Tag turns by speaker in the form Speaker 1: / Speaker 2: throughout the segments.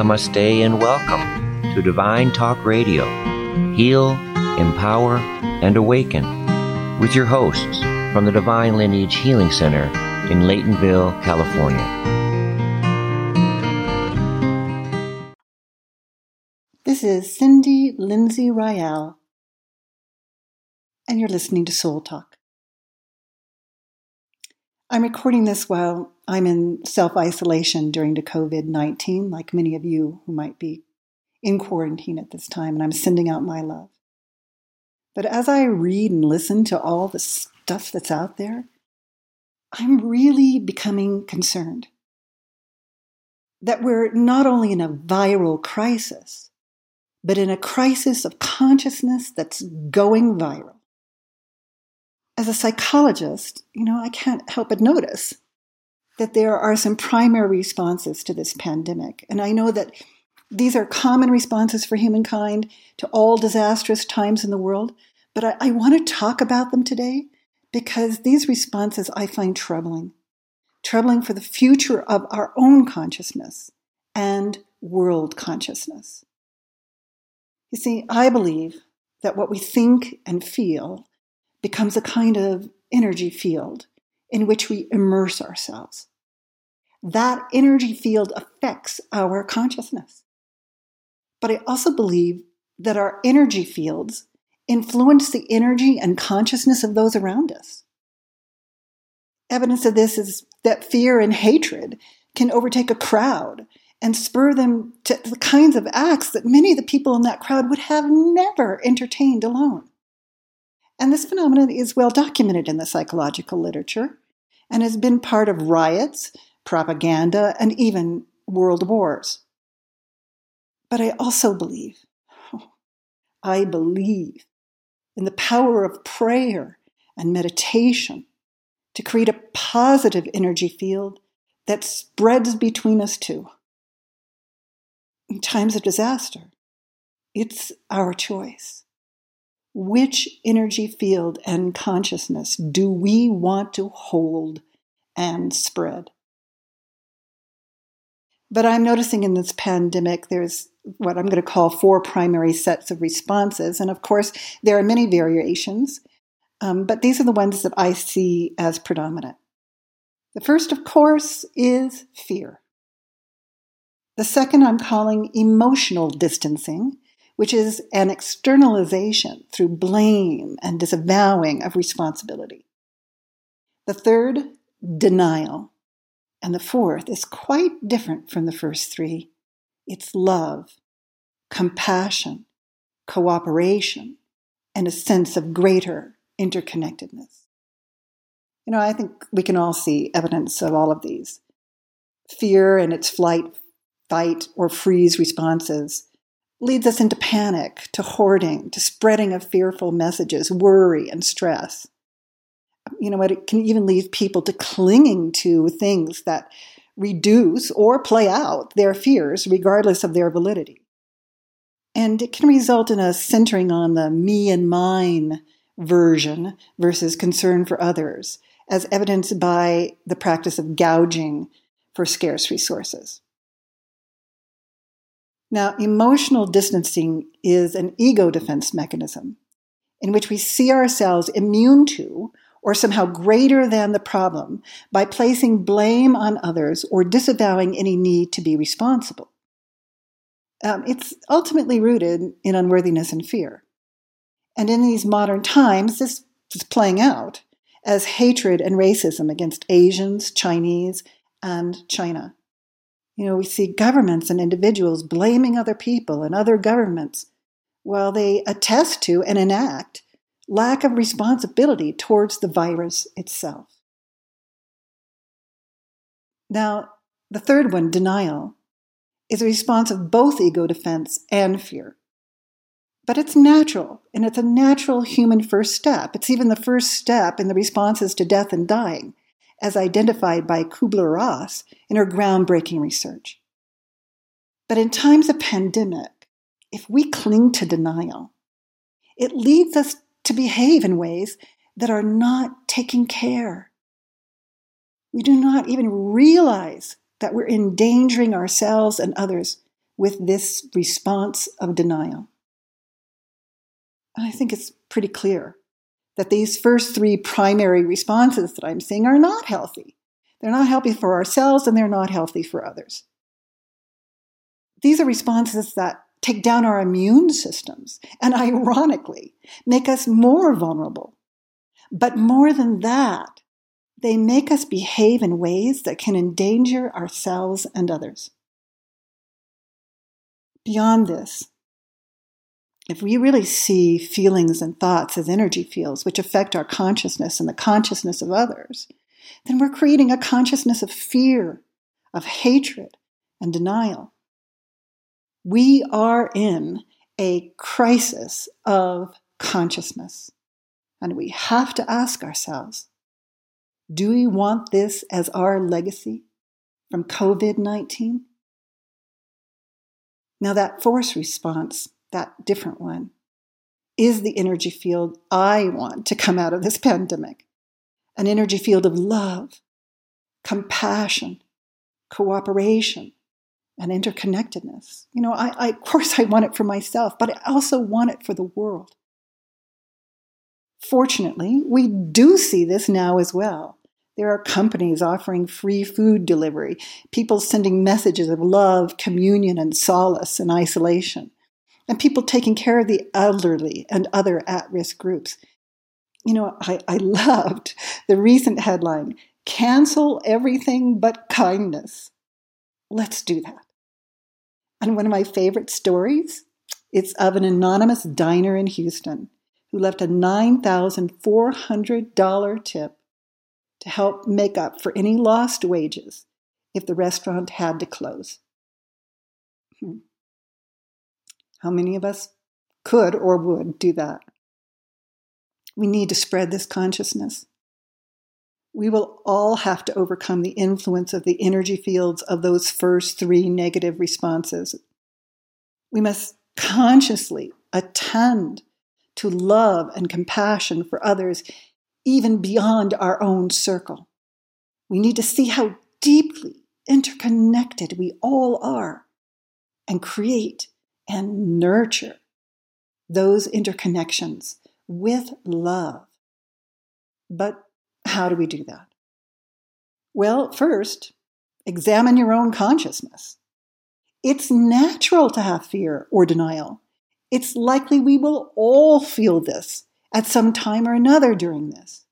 Speaker 1: namaste, and welcome to Divine Talk Radio. Heal, empower, and awaken with your hosts from the Divine Lineage Healing Center in Laytonville, California.
Speaker 2: This is Cindy Lindsay Ryall, and you're listening to Soul Talk. I'm recording this while I'm in self isolation during the COVID 19, like many of you who might be in quarantine at this time, and I'm sending out my love. But as I read and listen to all the stuff that's out there, I'm really becoming concerned that we're not only in a viral crisis, but in a crisis of consciousness that's going viral as a psychologist, you know, I can't help but notice that there are some primary responses to this pandemic. And I know that these are common responses for humankind to all disastrous times in the world, but I, I want to talk about them today because these responses I find troubling. Troubling for the future of our own consciousness and world consciousness. You see, I believe that what we think and feel becomes a kind of energy field in which we immerse ourselves. That energy field affects our consciousness. But I also believe that our energy fields influence the energy and consciousness of those around us. Evidence of this is that fear and hatred can overtake a crowd and spur them to the kinds of acts that many of the people in that crowd would have never entertained alone. And this phenomenon is well documented in the psychological literature and has been part of riots, propaganda, and even world wars. But I also believe, I believe in the power of prayer and meditation to create a positive energy field that spreads between us too. In times of disaster, it's our choice. Which energy field and consciousness do we want to hold and spread? But I'm noticing in this pandemic, there's what I'm going to call four primary sets of responses. And of course, there are many variations, um, but these are the ones that I see as predominant. The first, of course, is fear. The second I'm calling emotional distancing, which is an externalization through blame and disavowing of responsibility. The third, denial. And the fourth is quite different from the first three. It's love, compassion, cooperation, and a sense of greater interconnectedness. You know, I think we can all see evidence of all of these. Fear and its flight, fight, or freeze responses leads us into panic, to hoarding, to spreading of fearful messages, worry, and stress. You know what? It can even lead people to clinging to things that reduce or play out their fears, regardless of their validity. And it can result in a centering on the me and mine version versus concern for others, as evidenced by the practice of gouging for scarce resources. Now, emotional distancing is an ego defense mechanism in which we see ourselves immune to or somehow greater than the problem by placing blame on others or disavowing any need to be responsible. Um, it's ultimately rooted in unworthiness and fear. And in these modern times, this is playing out as hatred and racism against Asians, Chinese, and China. You know, we see governments and individuals blaming other people and other governments while they attest to and enact lack of responsibility towards the virus itself. Now, the third one, denial, is a response of both ego defense and fear. But it's natural, and it's a natural human first step. It's even the first step in the responses to death and dying as identified by Kubler Ross in her groundbreaking research. But in times of pandemic, if we cling to denial, it leads us to behave in ways that are not taking care. We do not even realize that we're endangering ourselves and others with this response of denial? And I think it's pretty clear that these first three primary responses that I'm seeing are not healthy. They're not healthy for ourselves and they're not healthy for others. These are responses that take down our immune systems and ironically make us more vulnerable. But more than that, they make us behave in ways that can endanger ourselves and others. Beyond this, if we really see feelings and thoughts as energy fields which affect our consciousness and the consciousness of others, then we're creating a consciousness of fear, of hatred, and denial. We are in a crisis of consciousness. And we have to ask ourselves do we want this as our legacy from COVID 19? Now, that force response, that different one, is the energy field I want to come out of this pandemic an energy field of love, compassion, cooperation, and interconnectedness. You know, I, I, of course I want it for myself, but I also want it for the world. Fortunately, we do see this now as well. There are companies offering free food delivery, people sending messages of love, communion, and solace in isolation, and people taking care of the elderly and other at risk groups. You know, I, I loved the recent headline Cancel Everything But Kindness. Let's do that. And one of my favorite stories, it's of an anonymous diner in Houston who left a $9,400 tip to help make up for any lost wages if the restaurant had to close. Hmm. How many of us could or would do that? We need to spread this consciousness. We will all have to overcome the influence of the energy fields of those first three negative responses. We must consciously attend to love and compassion for others, even beyond our own circle. We need to see how deeply interconnected we all are and create and nurture those interconnections with love. But how do we do that? Well, first, examine your own consciousness. It's natural to have fear or denial it's likely we will all feel this at some time or another during this.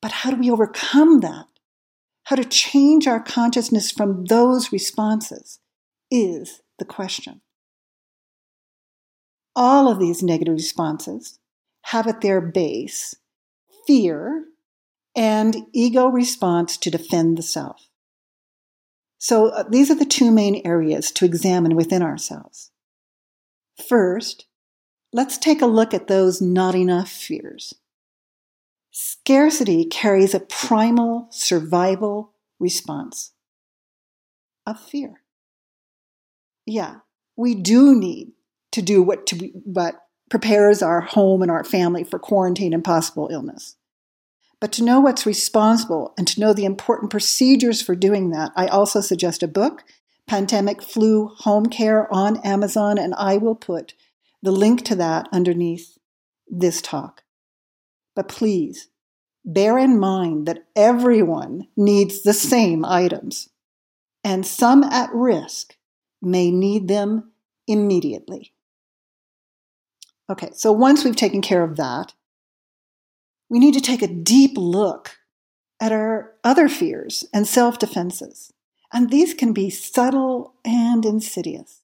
Speaker 2: But how do we overcome that? How to change our consciousness from those responses is the question. All of these negative responses have at their base fear and ego response to defend the self. So uh, these are the two main areas to examine within ourselves. First, let's take a look at those not enough fears. Scarcity carries a primal survival response of fear. Yeah, we do need to do what to what prepares our home and our family for quarantine and possible illness. But to know what's responsible and to know the important procedures for doing that, I also suggest a book pandemic flu home care on Amazon, and I will put the link to that underneath this talk. But please bear in mind that everyone needs the same items, and some at risk may need them immediately. Okay, so once we've taken care of that, we need to take a deep look at our other fears and self defenses. And these can be subtle and insidious.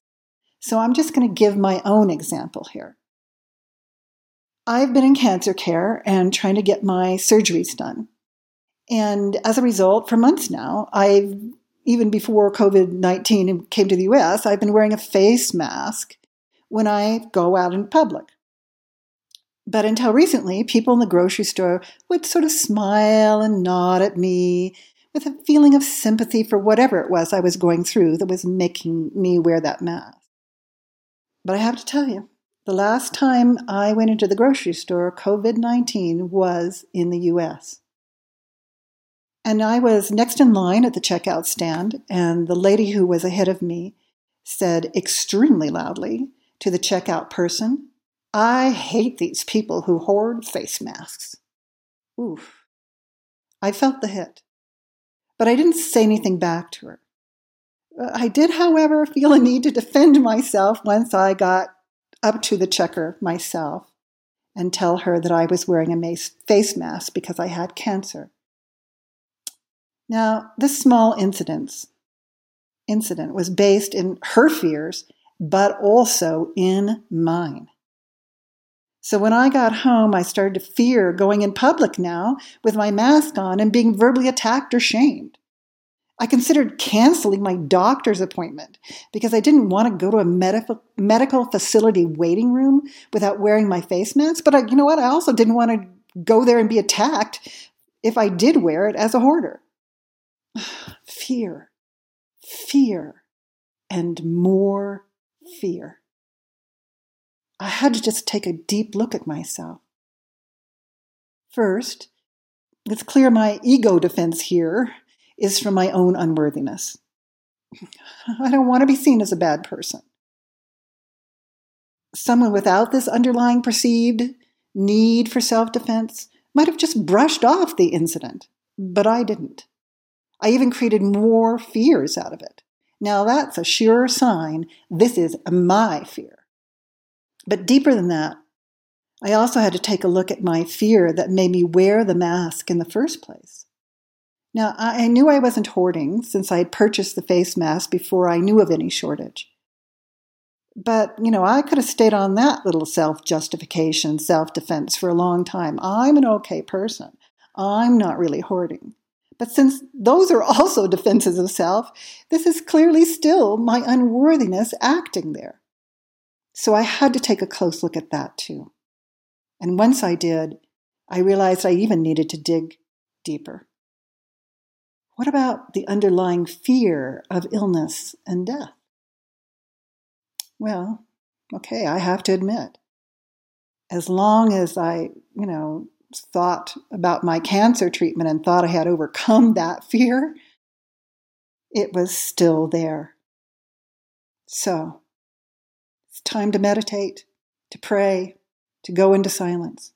Speaker 2: So I'm just going to give my own example here. I've been in cancer care and trying to get my surgeries done. And as a result, for months now, I've, even before COVID 19 came to the US, I've been wearing a face mask when I go out in public. But until recently, people in the grocery store would sort of smile and nod at me with a feeling of sympathy for whatever it was I was going through that was making me wear that mask. But I have to tell you, the last time I went into the grocery store, COVID 19 was in the US. And I was next in line at the checkout stand, and the lady who was ahead of me said extremely loudly to the checkout person, I hate these people who hoard face masks. Oof. I felt the hit, but I didn't say anything back to her. I did, however, feel a need to defend myself once I got up to the checker myself and tell her that I was wearing a face mask because I had cancer. Now, this small incident, incident was based in her fears, but also in mine. So when I got home, I started to fear going in public now with my mask on and being verbally attacked or shamed. I considered canceling my doctor's appointment because I didn't want to go to a medical medical facility waiting room without wearing my face mask. But I, you know what? I also didn't want to go there and be attacked if I did wear it as a hoarder. fear, fear, and more fear. I had to just take a deep look at myself. First, it's clear my ego defense here is from my own unworthiness. I don't want to be seen as a bad person. Someone without this underlying perceived need for self defense might have just brushed off the incident, but I didn't. I even created more fears out of it. Now that's a sure sign this is my fear. But deeper than that, I also had to take a look at my fear that made me wear the mask in the first place. Now, I knew I wasn't hoarding since I had purchased the face mask before I knew of any shortage. But, you know, I could have stayed on that little self justification, self defense for a long time. I'm an okay person. I'm not really hoarding. But since those are also defenses of self, this is clearly still my unworthiness acting there. So I had to take a close look at that too. And once I did, I realized I even needed to dig deeper. What about the underlying fear of illness and death? Well, okay, I have to admit, as long as I, you know, thought about my cancer treatment and thought I had overcome that fear, it was still there. So, it's time to meditate, to pray, to go into silence.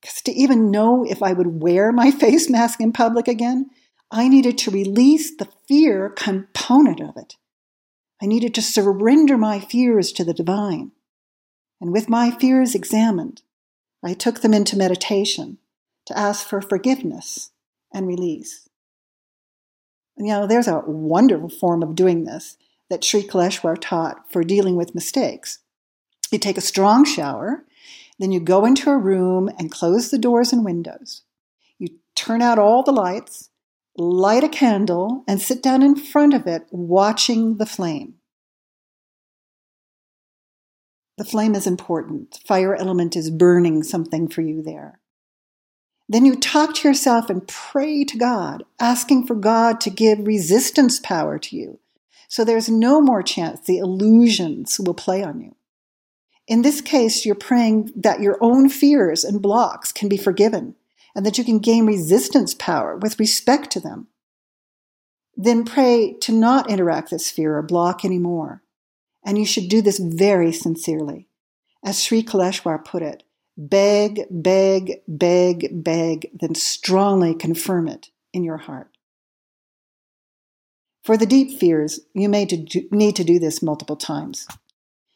Speaker 2: Because to even know if I would wear my face mask in public again I needed to release the fear component of it. I needed to surrender my fears to the divine. And with my fears examined, I took them into meditation to ask for forgiveness and release. You know, there's a wonderful form of doing this that Sri Kaleshwar taught for dealing with mistakes. You take a strong shower, then you go into a room and close the doors and windows. You turn out all the lights light a candle, and sit down in front of it watching the flame. The flame is important. Fire element is burning something for you there. Then you talk to yourself and pray to God, asking for God to give resistance power to you. So there's no more chance the illusions will play on you. In this case, you're praying that your own fears and blocks can be forgiven and that you can gain resistance power with respect to them. Then pray to not interact with this fear or block anymore. And you should do this very sincerely. As Sri Kaleshwar put it, beg, beg, beg, beg, then strongly confirm it in your heart. For the deep fears, you may need to do this multiple times.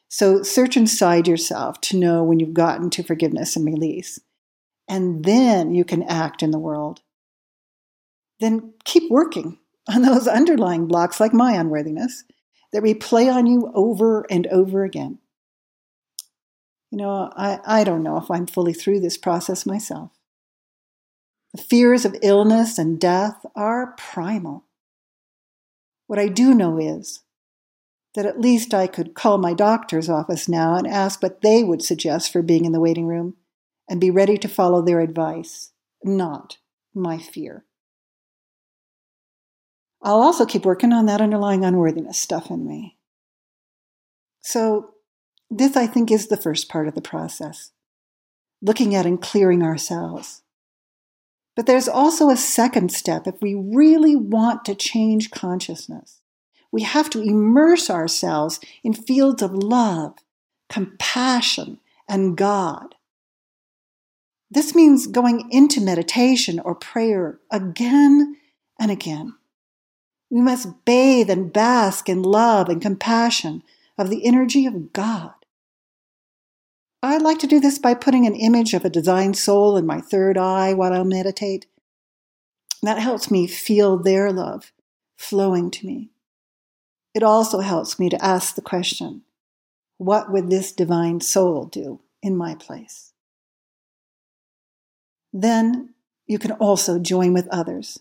Speaker 2: So search inside yourself to know when you've gotten to forgiveness and release and then you can act in the world. Then keep working on those underlying blocks, like my unworthiness, that replay on you over and over again. You know, I, I don't know if I'm fully through this process myself. The fears of illness and death are primal. What I do know is that at least I could call my doctor's office now and ask what they would suggest for being in the waiting room and be ready to follow their advice, not my fear. I'll also keep working on that underlying unworthiness stuff in me. So, this I think is the first part of the process looking at and clearing ourselves. But there's also a second step if we really want to change consciousness, We have to immerse ourselves in fields of love, compassion, and God. This means going into meditation or prayer again and again. We must bathe and bask in love and compassion of the energy of God. I like to do this by putting an image of a divine soul in my third eye while I meditate. That helps me feel their love flowing to me. It also helps me to ask the question what would this divine soul do in my place? Then you can also join with others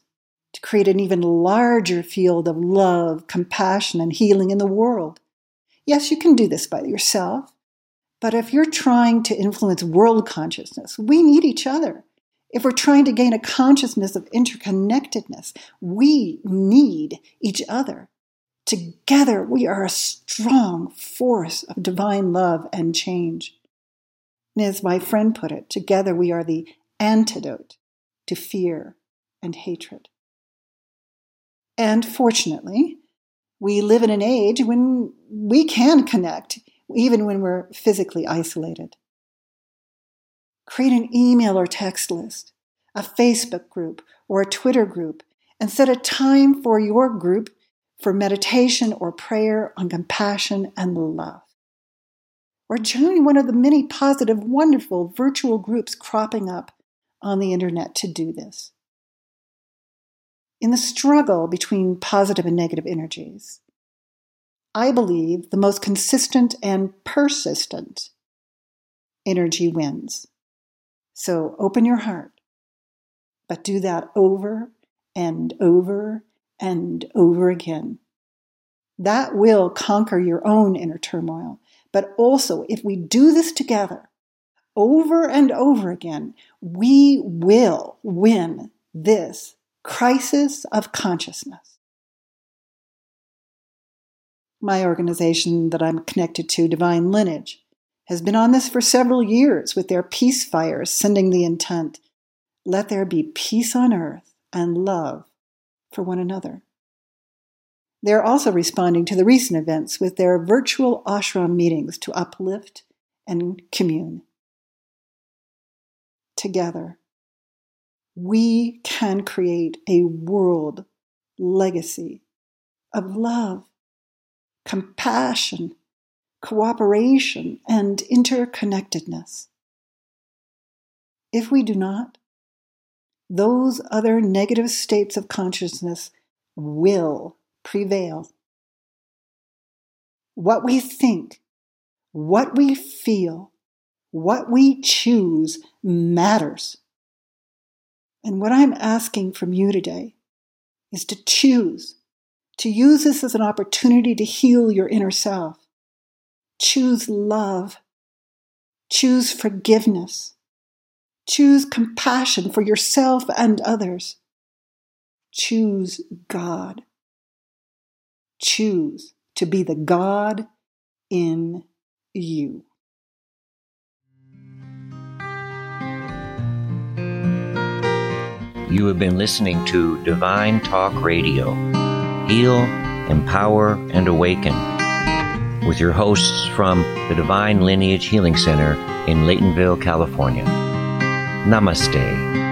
Speaker 2: to create an even larger field of love, compassion, and healing in the world. Yes, you can do this by yourself, but if you're trying to influence world consciousness, we need each other. If we're trying to gain a consciousness of interconnectedness, we need each other. Together, we are a strong force of divine love and change. And as my friend put it, together we are the antidote to fear and hatred. And fortunately, we live in an age when we can connect, even when we're physically isolated. Create an email or text list, a Facebook group, or a Twitter group, and set a time for your group for meditation or prayer on compassion and love. Or join one of the many positive, wonderful virtual groups cropping up on the internet to do this. In the struggle between positive and negative energies, I believe the most consistent and persistent energy wins. So open your heart, but do that over and over and over again. That will conquer your own inner turmoil. But also, if we do this together over and over again, we will win this crisis of consciousness. My organization that I'm connected to, Divine Lineage, has been on this for several years with their peace fires sending the intent let there be peace on earth and love for one another. They're also responding to the recent events with their virtual ashram meetings to uplift and commune. Together, we can create a world legacy of love, compassion, cooperation, and interconnectedness. If we do not, those other negative states of consciousness will prevail. What we think, what we feel, what we choose matters. And what I'm asking from you today is to choose, to use this as an opportunity to heal your inner self. Choose love. Choose forgiveness. Choose compassion for yourself and others. Choose God. Choose to be the God in you.
Speaker 1: You have been listening to Divine Talk Radio Heal, Empower, and Awaken with your hosts from the Divine Lineage Healing Center in Laytonville, California. Namaste.